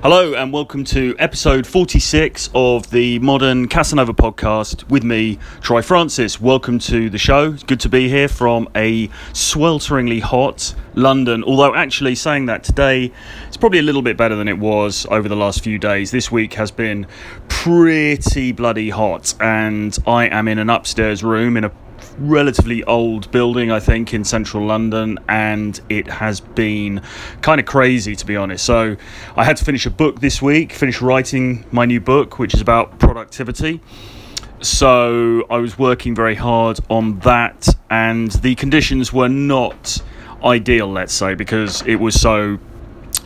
Hello, and welcome to episode 46 of the Modern Casanova podcast with me, Troy Francis. Welcome to the show. It's good to be here from a swelteringly hot London. Although, actually, saying that today, it's probably a little bit better than it was over the last few days. This week has been pretty bloody hot, and I am in an upstairs room in a relatively old building, I think, in central London, and it has been kind of crazy to be honest. So, I had to finish a book this week, finish writing my new book, which is about productivity. So, I was working very hard on that, and the conditions were not ideal, let's say, because it was so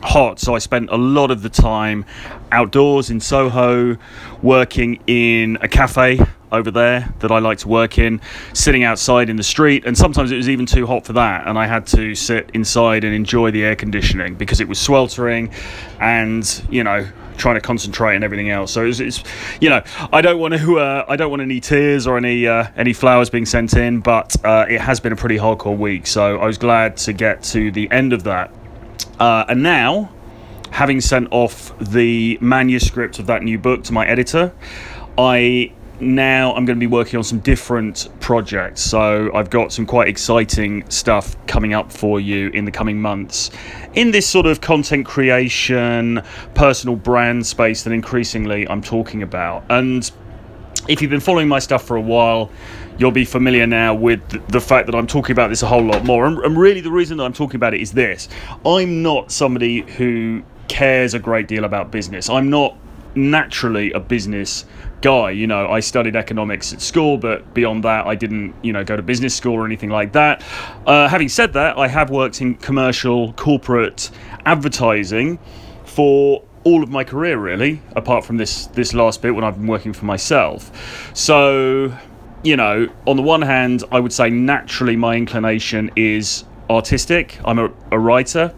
hot. So, I spent a lot of the time outdoors in Soho, working in a cafe over there that I like to work in, sitting outside in the street, and sometimes it was even too hot for that, and I had to sit inside and enjoy the air conditioning because it was sweltering, and you know trying to concentrate and everything else. So it's, it's you know, I don't want to, uh, I don't want any tears or any uh, any flowers being sent in, but uh, it has been a pretty hardcore week. So I was glad to get to the end of that, uh, and now, having sent off the manuscript of that new book to my editor, I now I'm going to be working on some different projects. So I've got some quite exciting stuff coming up for you in the coming months in this sort of content creation, personal brand space that increasingly I'm talking about. And if you've been following my stuff for a while, you'll be familiar now with the fact that I'm talking about this a whole lot more. And, really, the reason that I'm talking about it is this I'm not somebody who cares a great deal about business. I'm not naturally a business guy. You know, I studied economics at school, but beyond that, I didn't, you know, go to business school or anything like that. Uh, having said that, I have worked in commercial corporate advertising for all of my career, really, apart from this this last bit when I've been working for myself. So, you know, on the one hand, I would say naturally my inclination is artistic. I'm a, a writer.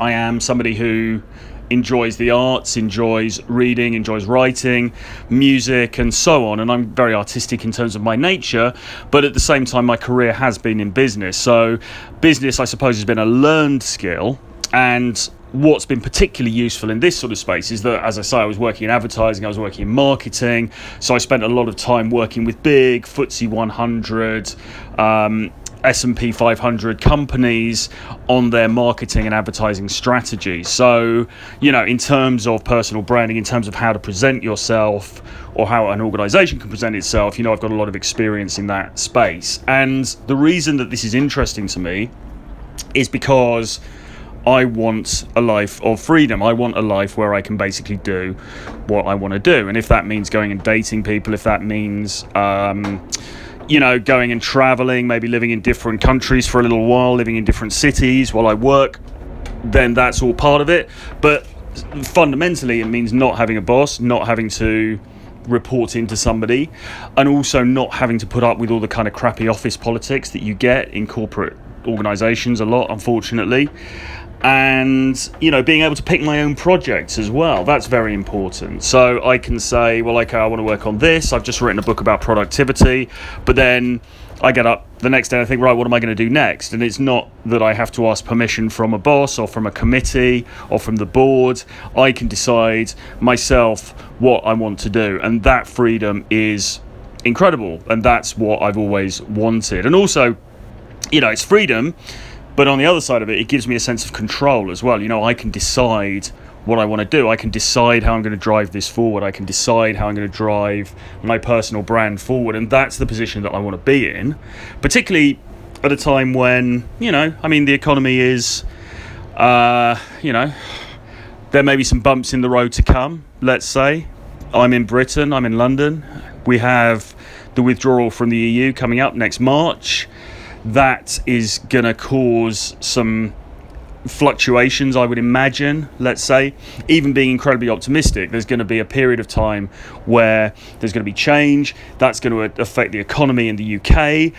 I am somebody who enjoys the arts, enjoys reading, enjoys writing, music, and so on. And I'm very artistic in terms of my nature, but at the same time, my career has been in business. So, business, I suppose, has been a learned skill. And what's been particularly useful in this sort of space is that, as I say, I was working in advertising, I was working in marketing, so I spent a lot of time working with big FTSE 100. Um, S&P 500 companies on their marketing and advertising strategy. So, you know, in terms of personal branding, in terms of how to present yourself or how an organization can present itself, you know, I've got a lot of experience in that space. And the reason that this is interesting to me is because I want a life of freedom. I want a life where I can basically do what I want to do. And if that means going and dating people, if that means um, you know, going and traveling, maybe living in different countries for a little while, living in different cities while I work, then that's all part of it. But fundamentally, it means not having a boss, not having to report into somebody, and also not having to put up with all the kind of crappy office politics that you get in corporate organizations a lot, unfortunately and you know being able to pick my own projects as well that's very important. So i can say well okay i want to work on this. I've just written a book about productivity. But then i get up the next day and i think right what am i going to do next? And it's not that i have to ask permission from a boss or from a committee or from the board. I can decide myself what i want to do. And that freedom is incredible. And that's what i've always wanted. And also you know it's freedom but on the other side of it, it gives me a sense of control as well. You know, I can decide what I want to do. I can decide how I'm going to drive this forward. I can decide how I'm going to drive my personal brand forward. And that's the position that I want to be in, particularly at a time when, you know, I mean, the economy is, uh, you know, there may be some bumps in the road to come, let's say. I'm in Britain, I'm in London. We have the withdrawal from the EU coming up next March that is going to cause some fluctuations, I would imagine, let's say. Even being incredibly optimistic, there's going to be a period of time where there's going to be change. That's going to affect the economy in the UK.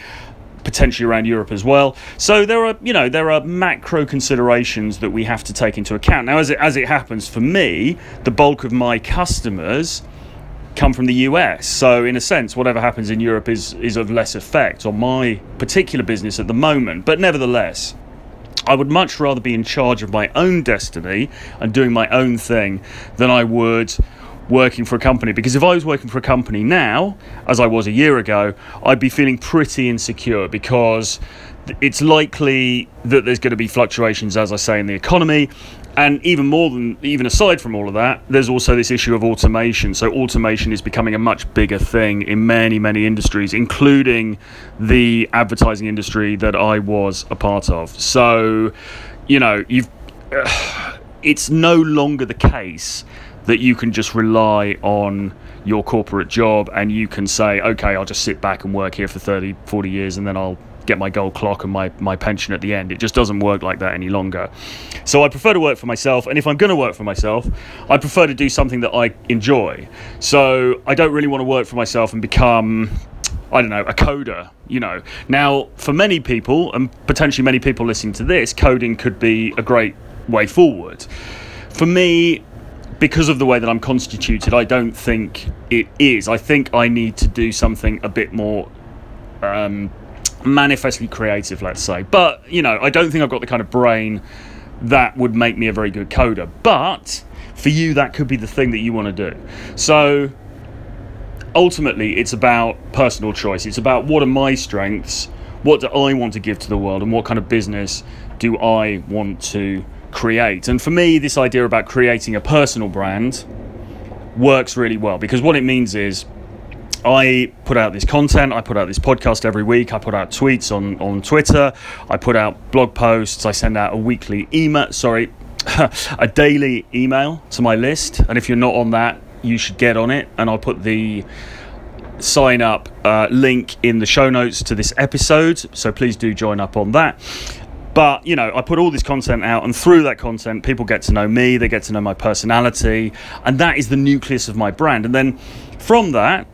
Potentially around Europe as well. So there are, you know, there are macro considerations that we have to take into account. Now, as it as it happens for me, the bulk of my customers come from the US. So in a sense, whatever happens in Europe is is of less effect on my particular business at the moment. But nevertheless, I would much rather be in charge of my own destiny and doing my own thing than I would working for a company. Because if I was working for a company now, as I was a year ago, I'd be feeling pretty insecure because it's likely that there's going to be fluctuations, as I say, in the economy. And even more than, even aside from all of that, there's also this issue of automation. So, automation is becoming a much bigger thing in many, many industries, including the advertising industry that I was a part of. So, you know, you've, uh, it's no longer the case that you can just rely on your corporate job and you can say, okay, I'll just sit back and work here for 30, 40 years and then I'll get my gold clock and my, my pension at the end. It just doesn't work like that any longer. So I prefer to work for myself. And if I'm going to work for myself, I prefer to do something that I enjoy. So I don't really want to work for myself and become. I don't know, a coder, you know. Now, for many people, and potentially many people listening to this, coding could be a great way forward. For me, because of the way that I'm constituted, I don't think it is. I think I need to do something a bit more um, manifestly creative, let's say. But, you know, I don't think I've got the kind of brain that would make me a very good coder. But for you, that could be the thing that you want to do. So ultimately, it's about personal choice. It's about what are my strengths, what do I want to give to the world, and what kind of business do I want to create. And for me, this idea about creating a personal brand works really well because what it means is I put out this content, I put out this podcast every week, I put out tweets on, on Twitter, I put out blog posts, I send out a weekly email, sorry, a daily email to my list. And if you're not on that, you should get on it. And I'll put the sign up uh, link in the show notes to this episode. So please do join up on that. But, you know, I put all this content out, and through that content, people get to know me, they get to know my personality, and that is the nucleus of my brand. And then from that,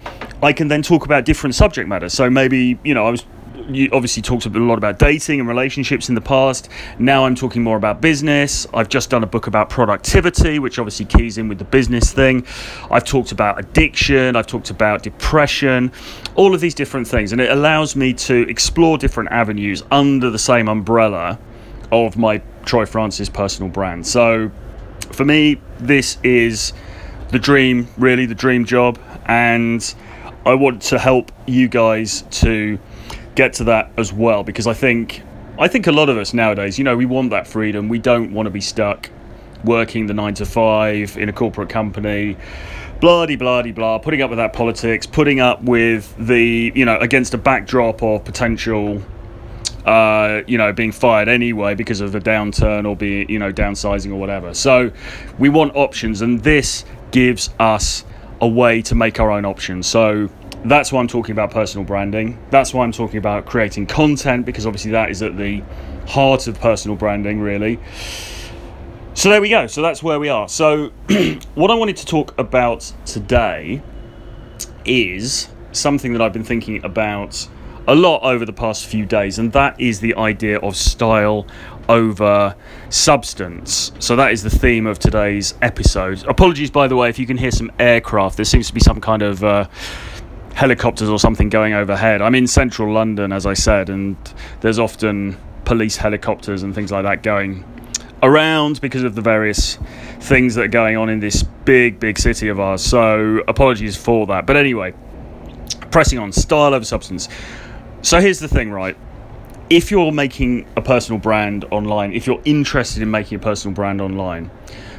I can then talk about different subject matter. So maybe, you know, I was you obviously talked a lot about dating and relationships in the past. Now I'm talking more about business. I've just done a book about productivity, which obviously keys in with the business thing. I've talked about addiction. I've talked about depression, all of these different things. And it allows me to explore different avenues under the same umbrella of my Troy Francis personal brand. So for me, this is the dream, really, the dream job. And I want to help you guys to get to that as well because I think I think a lot of us nowadays, you know, we want that freedom. We don't want to be stuck working the nine to five in a corporate company, blah blah blah, putting up with that politics, putting up with the you know against a backdrop of potential. Uh, you know, being fired anyway because of a downturn or be you know downsizing or whatever. So we want options, and this gives us a way to make our own options. So that's why I'm talking about personal branding. That's why I'm talking about creating content because obviously that is at the heart of personal branding, really. So there we go. So that's where we are. So what I wanted to talk about today is something that I've been thinking about a lot over the past few days, and that is the idea of style over substance. So that is the theme of today's episode. Apologies, by the way, if you can hear some aircraft. There seems to be some kind of uh, helicopters or something going overhead. I'm in central London, as I said, and there's often police helicopters and things like that going around because of the various things that are going on in this big, big city of ours. So apologies for that. But anyway, pressing on style over substance. So here's the thing, right? If you're making a personal brand online, if you're interested in making a personal brand online,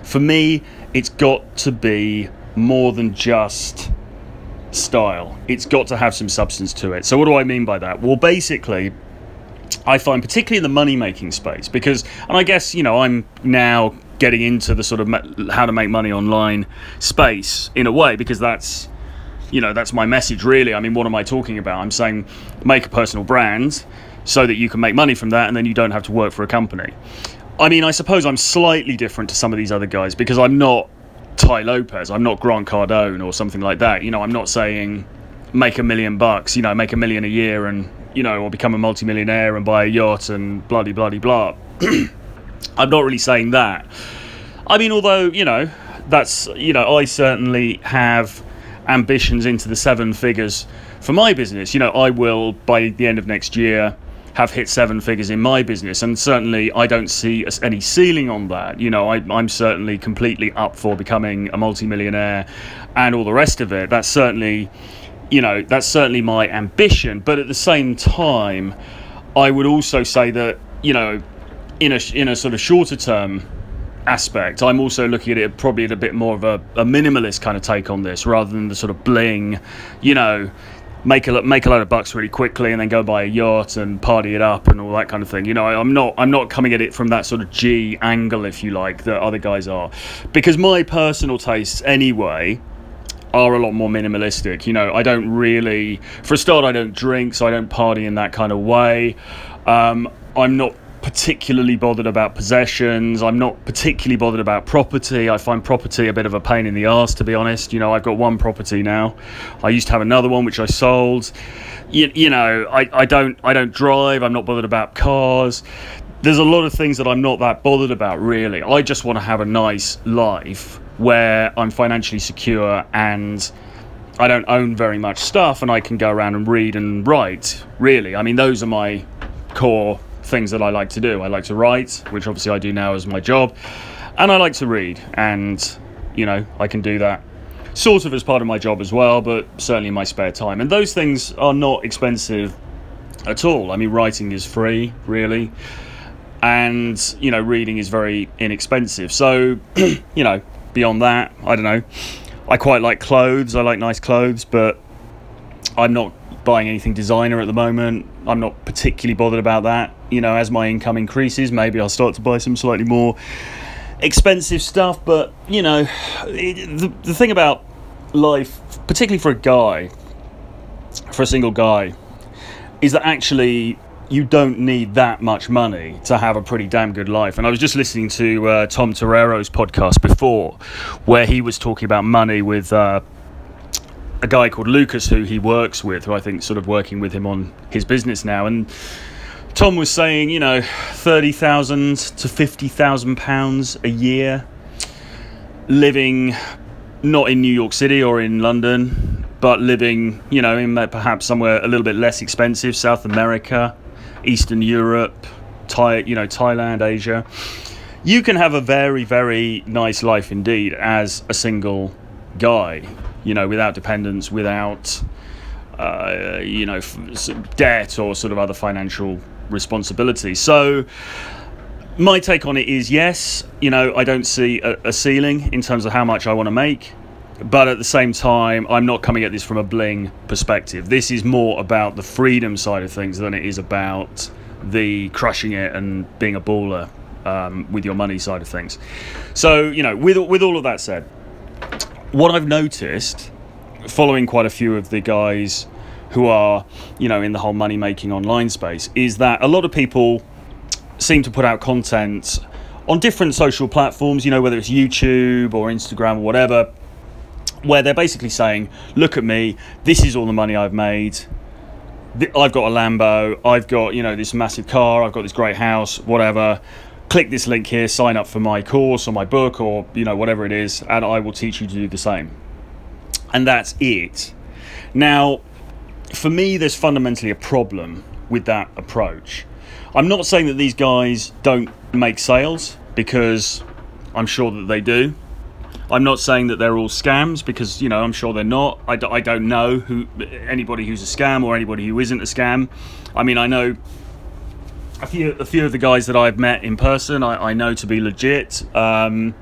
for me, it's got to be more than just style. It's got to have some substance to it. So, what do I mean by that? Well, basically, I find, particularly in the money making space, because, and I guess, you know, I'm now getting into the sort of how to make money online space in a way, because that's, you know, that's my message really. I mean, what am I talking about? I'm saying make a personal brand so that you can make money from that and then you don't have to work for a company. I mean, I suppose I'm slightly different to some of these other guys because I'm not Tai Lopez. I'm not Grant Cardone or something like that. You know, I'm not saying make a million bucks, you know, make a million a year and, you know, or become a multimillionaire and buy a yacht and bloody, bloody, blah. I'm not really saying that. I mean, although, you know, that's, you know, I certainly have ambitions into the seven figures for my business. You know, I will, by the end of next year, have hit seven figures in my business, and certainly I don't see any ceiling on that. You know, I, I'm certainly completely up for becoming a multimillionaire and all the rest of it. That's certainly, you know, that's certainly my ambition. But at the same time, I would also say that, you know, in a in a sort of shorter term aspect, I'm also looking at it probably at a bit more of a, a minimalist kind of take on this, rather than the sort of bling, you know make a make a load of bucks really quickly and then go buy a yacht and party it up and all that kind of thing. You know, I'm not I'm not coming at it from that sort of G angle, if you like, that other guys are, because my personal tastes anyway are a lot more minimalistic. You know, I don't really, for a start, I don't drink, so I don't party in that kind of way. Um, I'm not particularly bothered about possessions. I'm not particularly bothered about property. I find property a bit of a pain in the ass, to be honest. You know, I've got one property now. I used to have another one which I sold. You, you know, I, I don't I don't drive. I'm not bothered about cars. There's a lot of things that I'm not that bothered about, really. I just want to have a nice life where I'm financially secure and I don't own very much stuff and I can go around and read and write, really. I mean, those are my core things that I like to do. I like to write, which obviously I do now as my job, and I like to read, and you know I can do that sort of as part of my job as well, but certainly in my spare time. And those things are not expensive at all. I mean, writing is free, really, and you know, reading is very inexpensive. So, you know, beyond that, I don't know. I quite like clothes. I like nice clothes, but I'm not buying anything designer at the moment. I'm not particularly bothered about that. You know, as my income increases, maybe I'll start to buy some slightly more expensive stuff. But, you know, it, the, the thing about life, particularly for a guy, for a single guy, is that actually you don't need that much money to have a pretty damn good life. And I was just listening to uh, Tom Torero's podcast before, where he was talking about money with uh, a guy called Lucas who he works with, who I think sort of working with him on his business now. And Tom was saying, you know, thirty thousand to fifty thousand pounds a year, living not in New York City or in London, but living, you know, in perhaps somewhere a little bit less expensive, South America, Eastern Europe, Thai, you know, Thailand, Asia. You can have a very, very nice life indeed as a single guy you know, without dependence, without, uh, you know, debt or sort of other financial responsibility. So, my take on it is yes, you know, I don't see a, a ceiling in terms of how much I want to make. But at the same time, I'm not coming at this from a bling perspective. This is more about the freedom side of things than it is about the crushing it and being a baller um, with your money side of things. So, you know, with, with all of that said, what I've noticed, following quite a few of the guys who are, you know, in the whole money making online space, is that a lot of people seem to put out content on different social platforms, you know, whether it's YouTube or Instagram or whatever, where they're basically saying, look at me, this is all the money I've made. I've got a Lambo, I've got, you know, this massive car, I've got this great house, whatever click this link here, sign up for my course or my book or you know whatever it is, and I will teach you to do the same. And that's it. Now, for me, there's fundamentally a problem with that approach. I'm not saying that these guys don't make sales because I'm sure that they do. I'm not saying that they're all scams because you know I'm sure they're not. I d- I don't know who anybody who's a scam or anybody who isn't a scam. I mean I know a few a few of the guys that I've met in person, I, I know to be legit. Um,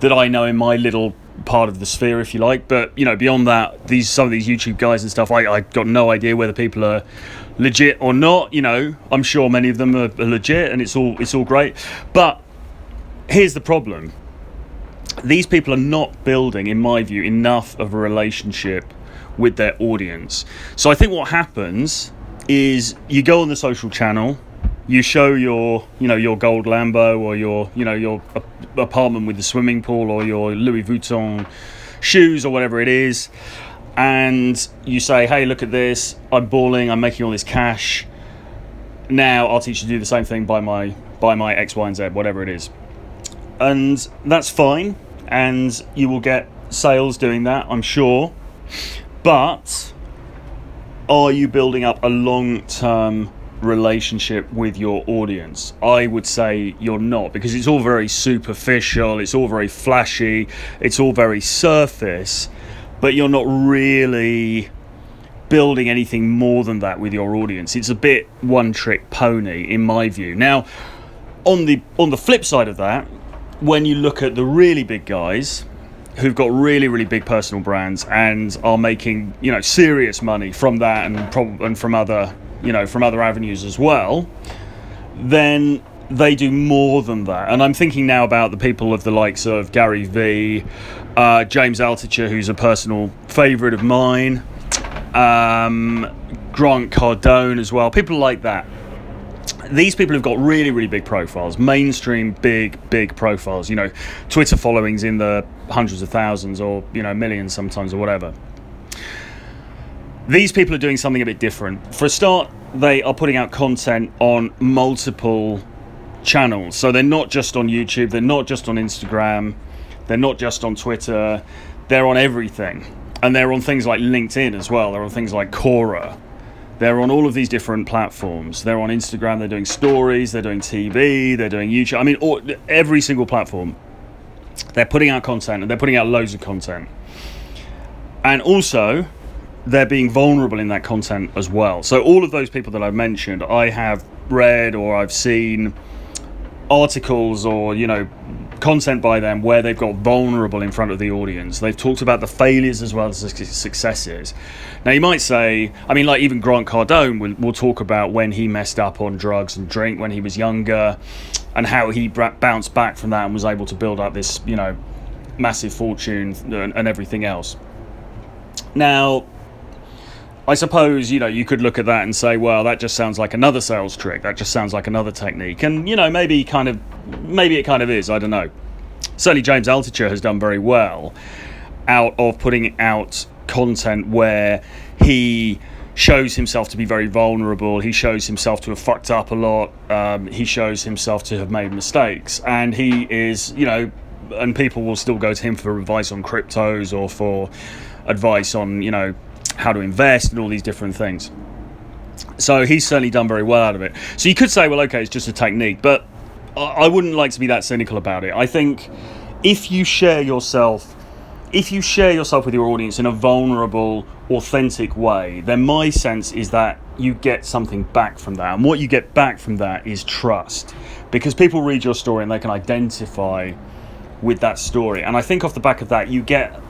that I know in my little part of the sphere, if you like. But you know, beyond that, these some of these YouTube guys and stuff, I I got no idea whether people are legit or not. You know, I'm sure many of them are, are legit, and it's all it's all great. But here's the problem: these people are not building, in my view, enough of a relationship with their audience. So I think what happens is you go on the social channel you show your you know your gold Lambo or your you know your apartment with the swimming pool or your Louis Vuitton shoes or whatever it is and you say hey look at this. I'm balling. I'm making all this cash. Now I'll teach you to do the same thing by my by my X Y and Z whatever it is. And that's fine and you will get sales doing that I'm sure. But are you building up a long term relationship with your audience? I would say you're not because it's all very superficial, it's all very flashy, it's all very surface, but you're not really building anything more than that with your audience. It's a bit one trick pony in my view. Now, on the on the flip side of that, when you look at the really big guys who've got really really big personal brands and are making, you know, serious money from that and and from other, you know, from other avenues as well, then they do more than that. And I'm thinking now about the people of the likes of Gary Vee, uh, James Altucher, who's a personal favourite of mine, um, Grant Cardone as well, people like that. These people have got really, really big profiles, mainstream, big, big profiles. You know, Twitter followings in the hundreds of thousands or you know millions sometimes or whatever. These people are doing something a bit different. For a start, they are putting out content on multiple channels. So they're not just on YouTube, they're not just on Instagram, they're not just on Twitter, they're on everything and they're on things like LinkedIn as well. They're on things like Quora. They're on all of these different platforms. They're on Instagram. They're doing stories. They're doing TV. They're doing YouTube. I mean, all, every single platform. They're putting out content, and they're putting out loads of content. And also, they're being vulnerable in that content as well. So all of those people that I've mentioned, I have read or I've seen articles or you know content by them where they've got vulnerable in front of the audience. They've talked about the failures as well as the successes. Now, you might say, I mean, like even Grant Cardone will, will talk about when he messed up on drugs and drink when he was younger and how he bounced back from that and was able to build up this, you know, massive fortune and, and everything else. Now, I suppose you know you could look at that and say, well, that just sounds like another sales trick. That just sounds like another technique, and you know maybe kind of maybe it kind of is. I don't know. Certainly, James Altucher has done very well out of putting out content where he shows himself to be very vulnerable. He shows himself to have fucked up a lot. Um, he shows himself to have made mistakes, and he is you know, and people will still go to him for advice on cryptos or for advice on you know how to invest and all these different things. So he's certainly done very well out of it. So you could say, well, okay, it's just a technique, but I wouldn't like to be that cynical about it. I think if you share yourself, if you share yourself with your audience in a vulnerable, authentic way, then my sense is that you get something back from that. And what you get back from that is trust. Because people read your story and they can identify with that story. And I think off the back of that, you get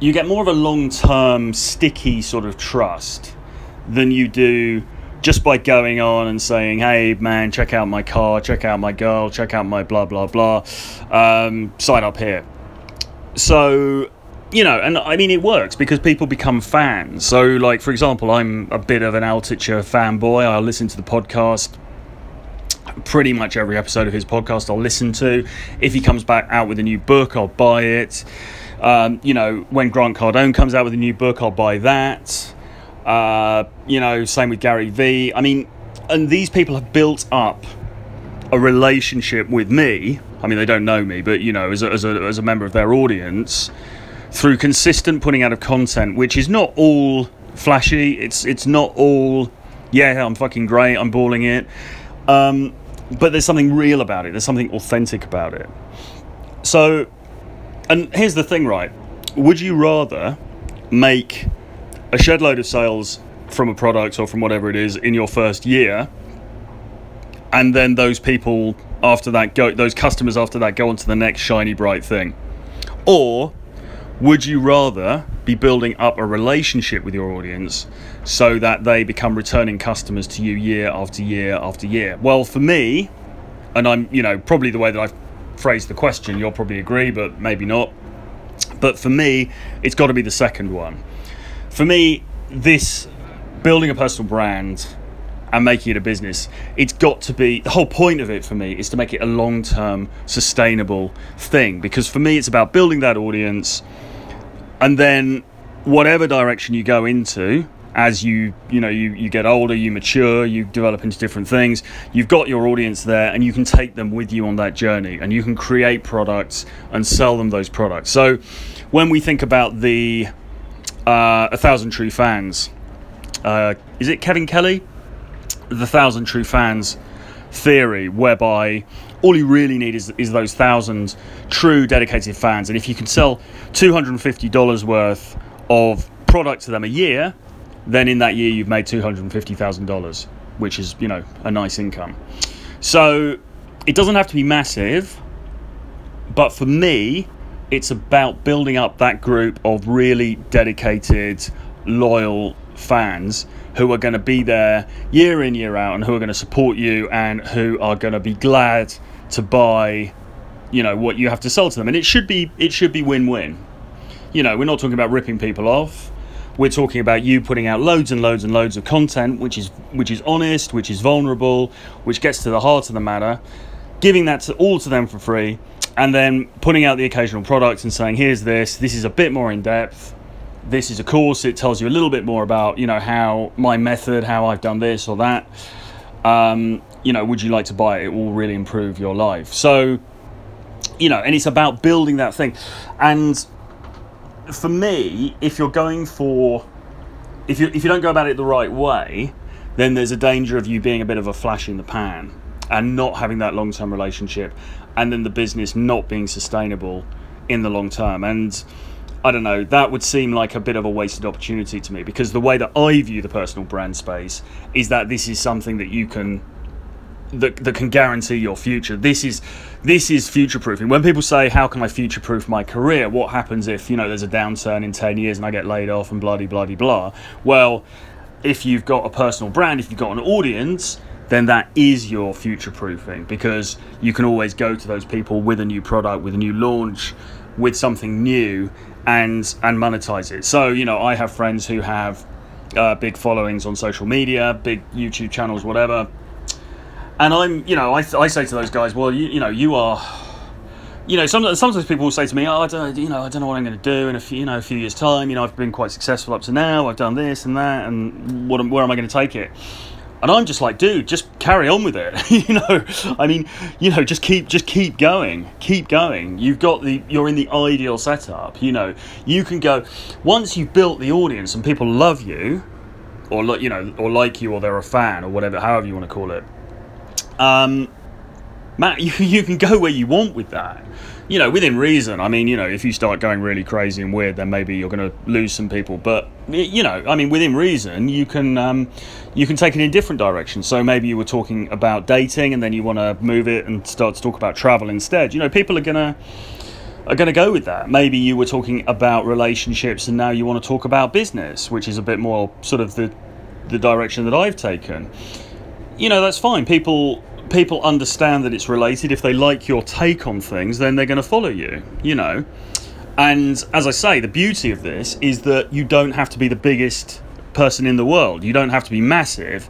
you get more of a long term, sticky sort of trust than you do just by going on and saying, hey, man, check out my car, check out my girl, check out my blah, blah, blah, um, sign up here. So, you know, and I mean, it works because people become fans. So, like, for example, I'm a bit of an Altucher fanboy. I listen to the podcast pretty much every episode of his podcast I'll listen to. If he comes back out with a new book, I'll buy it. Um, you know, when Grant Cardone comes out with a new book, I'll buy that. Uh, you know, same with Gary Vee. I mean, and these people have built up a relationship with me. I mean, they don't know me, but you know, as a, as a, as a member of their audience, through consistent putting out of content, which is not all flashy. It's it's not all, yeah, I'm fucking great. I'm balling it. Um, but there's something real about it. There's something authentic about it. So and here's the thing, right? Would you rather make a shed load of sales from a product or from whatever it is in your first year, and then those people after that go, those customers after that go on to the next shiny bright thing, or would you rather be building up a relationship with your audience so that they become returning customers to you year after year after year? Well, for me, and I'm, you know, probably the way that I've phrase the question, you'll probably agree, but maybe not. But for me, it's got to be the second one. For me, this building a personal brand and making it a business, it's got to be the whole point of it for me is to make it a long term, sustainable thing. Because for me, it's about building that audience and then whatever direction you go into, as you you know you, you get older you mature you develop into different things you've got your audience there and you can take them with you on that journey and you can create products and sell them those products so when we think about the uh, a thousand true fans uh, is it kevin kelly the thousand true fans theory, whereby all you really need is, is those thousand true dedicated fans. And if you can sell $250 worth of product to them a year, then in that year you've made $250,000, which is, you know, a nice income. So it doesn't have to be massive, but for me, it's about building up that group of really dedicated, loyal fans who are going to be there year in, year out, and who are going to support you and who are going to be glad to buy you know what you have to sell to them. And it should be it should be win-win. You know we're not talking about ripping people off we're talking about you putting out loads and loads and loads of content which is which is honest which is vulnerable which gets to the heart of the matter giving that to all to them for free and then putting out the occasional product and saying here's this. This is a bit more in depth. This is a course. It tells you a little bit more about you know how my method how i've done this or that. Um, you know would you like to buy it? It will really improve your life. So you know and it's about building that thing. And for me if you're going for if you if you don't go about it the right way then there's a danger of you being a bit of a flash in the pan and not having that long-term relationship and then the business not being sustainable in the long term. And I don't know, that would seem like a bit of a wasted opportunity to me because the way that I view the personal brand space is that this is something that you can that, that can guarantee your future. This is this is future proofing. When people say, "How can I future proof my career?" What happens if you know there's a downturn in ten years and I get laid off and bloody bloody blah? Well, if you've got a personal brand, if you've got an audience, then that is your future proofing because you can always go to those people with a new product, with a new launch, with something new, and and monetize it. So you know, I have friends who have uh, big followings on social media, big YouTube channels, whatever and I'm, you know, I, I say to those guys, well, you, you know, you are, you know, sometimes, sometimes people will say to me, oh, I don't, you know, I don't know what I'm going to do in a few, you know, a few years' time. You know, I've been quite successful up to now. I've done this and that, and what, where am I going to take it? And I'm just like, dude, just carry on with it. you know, I mean, you know, just keep, just keep going, keep going. You've got the, you're in the ideal setup. You know, you can go once you've built the audience and people love you, or you know, or like you, or they're a fan, or whatever, however you want to call it um, Matt, you, you can go where you want with that. You know, within reason. I mean, you know, if you start going really crazy and weird, then maybe you're going to lose some people. But you know, I mean, within reason, you can um, you can take it in different directions. So maybe you were talking about dating, and then you want to move it and start to talk about travel instead. You know, people are gonna are going to go with that. Maybe you were talking about relationships, and now you want to talk about business, which is a bit more sort of the the direction that I've taken. You know, that's fine. People people understand that it's related. If they like your take on things, then they're going to follow you, you know. And as I say, the beauty of this is that you don't have to be the biggest person in the world, you don't have to be massive.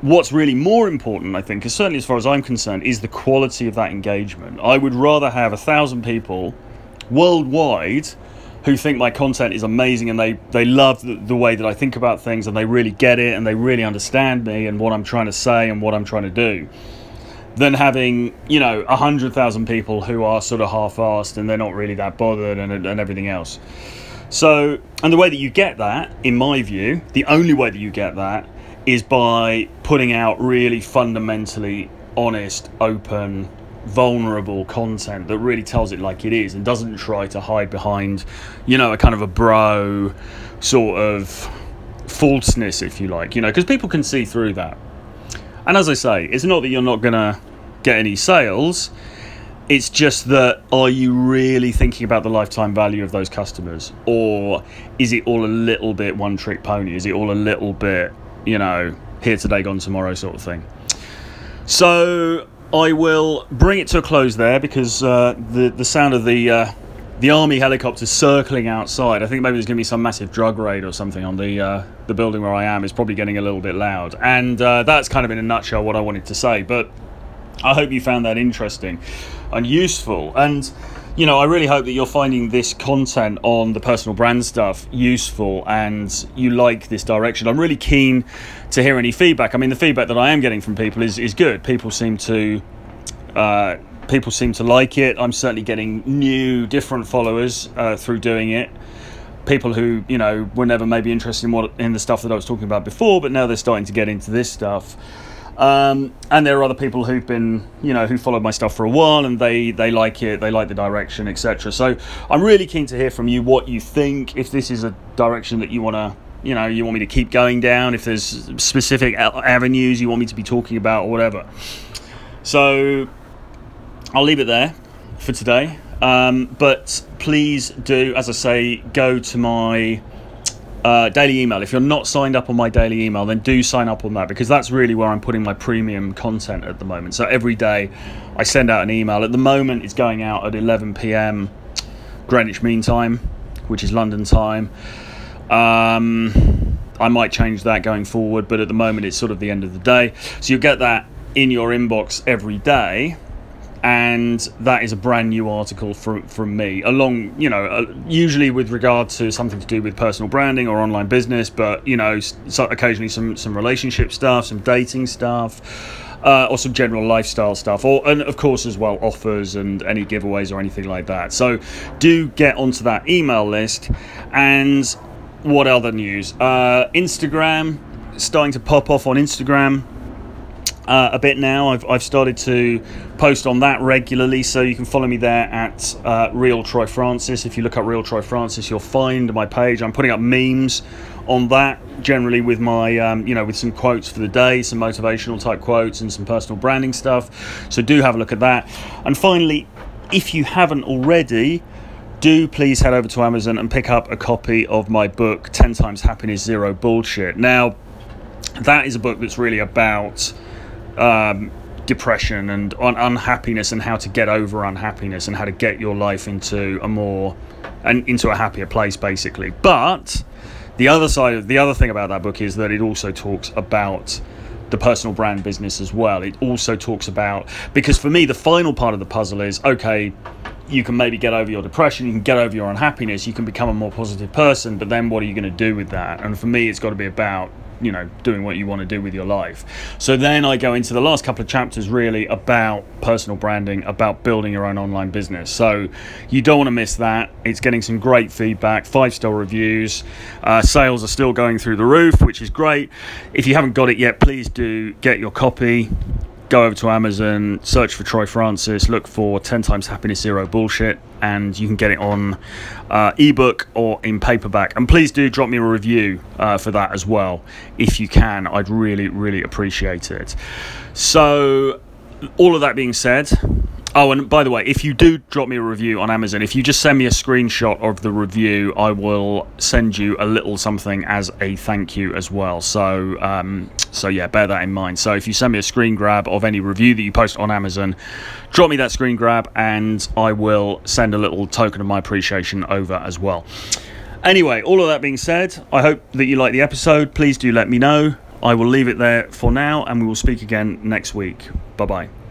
What's really more important, I think, is certainly as far as I'm concerned, is the quality of that engagement. I would rather have a thousand people worldwide who think my content is amazing and they, they love the, the, way that I think about things and they really get it and they really understand me and what I'm trying to say and what I'm trying to do than having, you know, 100,000 people who are sort of half assed and they're not really that bothered and, and everything else. So, and the way that you get that, in my view, the only way that you get that is by putting out really fundamentally honest, open, vulnerable content that really tells it like it is and doesn't try to hide behind, you know, a kind of a bro sort of falseness, if you like, you know, because people can see through that. And as I say, it's not that you're not going to get any sales. It's just that are you really thinking about the lifetime value of those customers? Or is it all a little bit one trick pony? Is it all a little bit, you know, here today, gone tomorrow sort of thing? So I will bring it to a close there because uh, the the sound of the uh, the army helicopters circling outside. I think maybe there's going to be some massive drug raid or something on the uh, the building where I am. Is probably getting a little bit loud, and uh, that's kind of in a nutshell what I wanted to say. But I hope you found that interesting and useful. And you know, I really hope that you're finding this content on the personal brand stuff useful and you like this direction. I'm really keen to hear any feedback. I mean, the feedback that I am getting from people is, is good. People seem to. Uh, people seem to like it. I'm certainly getting new, different followers uh, through doing it. people who you know were never maybe interested in what in the stuff that I was talking about before, but now they're starting to get into this stuff. Um, and there are other people who've been, you know, who followed my stuff for a while and they they like it, they like the direction, etc. So I'm really keen to hear from you what you think. If this is a direction that you want to, you know, you want me to keep going down. If there's specific avenues you want me to be talking about or whatever. So I'll leave it there for today. Um, but please do, as I say, go to my uh, daily email. If you're not signed up on my daily email, then do sign up on that because that's really where I'm putting my premium content at the moment. So every day I send out an email. At the moment, it's going out at 11 p.m. Greenwich Mean Time, which is London time. Um, I might change that going forward, but at the moment, it's sort of the end of the day. So you'll get that in your inbox every day and that is a brand new article from from me along you know uh, usually with regard to something to do with personal branding or online business but you know so occasionally some some relationship stuff some dating stuff uh, or some general lifestyle stuff, or and of course as well offers and any giveaways or anything like that. So do get onto that email list. And what other news? Uh, Instagram starting to pop off on Instagram uh, a bit now. I've, I've started to post on that regularly, so you can follow me there at uh, Real Troy Francis. If you look up Real Troy Francis, you'll find my page. I'm putting up memes on that generally with my um, you know with some quotes for the day some motivational type quotes and some personal branding stuff so do have a look at that and finally if you haven't already do please head over to amazon and pick up a copy of my book 10 times happiness zero bullshit now that is a book that's really about um, depression and un- unhappiness and how to get over unhappiness and how to get your life into a more and into a happier place basically but the other side of the other thing about that book is that it also talks about the personal brand business as well it also talks about because for me the final part of the puzzle is okay you can maybe get over your depression, you can get over your unhappiness, you can become a more positive person, but then what are you going to do with that? And for me, it's got to be about you know doing what you want to do with your life. So then i go into the last couple of chapters really about personal branding about building your own online business. So you don't want to miss that. It's getting some great feedback five star reviews. Uh, sales are still going through the roof which is great. If you haven't got it yet please do get your copy go over to Amazon, search for Troy Francis, look for 10 times happiness zero bullshit, and you can get it on uh, ebook or in paperback. And please do drop me a review uh, for that as well. If you can, I'd really, really appreciate it. So, all of that being said, Oh, and by the way, if you do drop me a review on Amazon, if you just send me a screenshot of the review, I will send you a little something as a thank you as well. So, um, so yeah, bear that in mind. So, if you send me a screen grab of any review that you post on Amazon, drop me that screen grab, and I will send a little token of my appreciation over as well. Anyway, all of that being said, I hope that you like the episode. Please do let me know. I will leave it there for now, and we will speak again next week. Bye bye.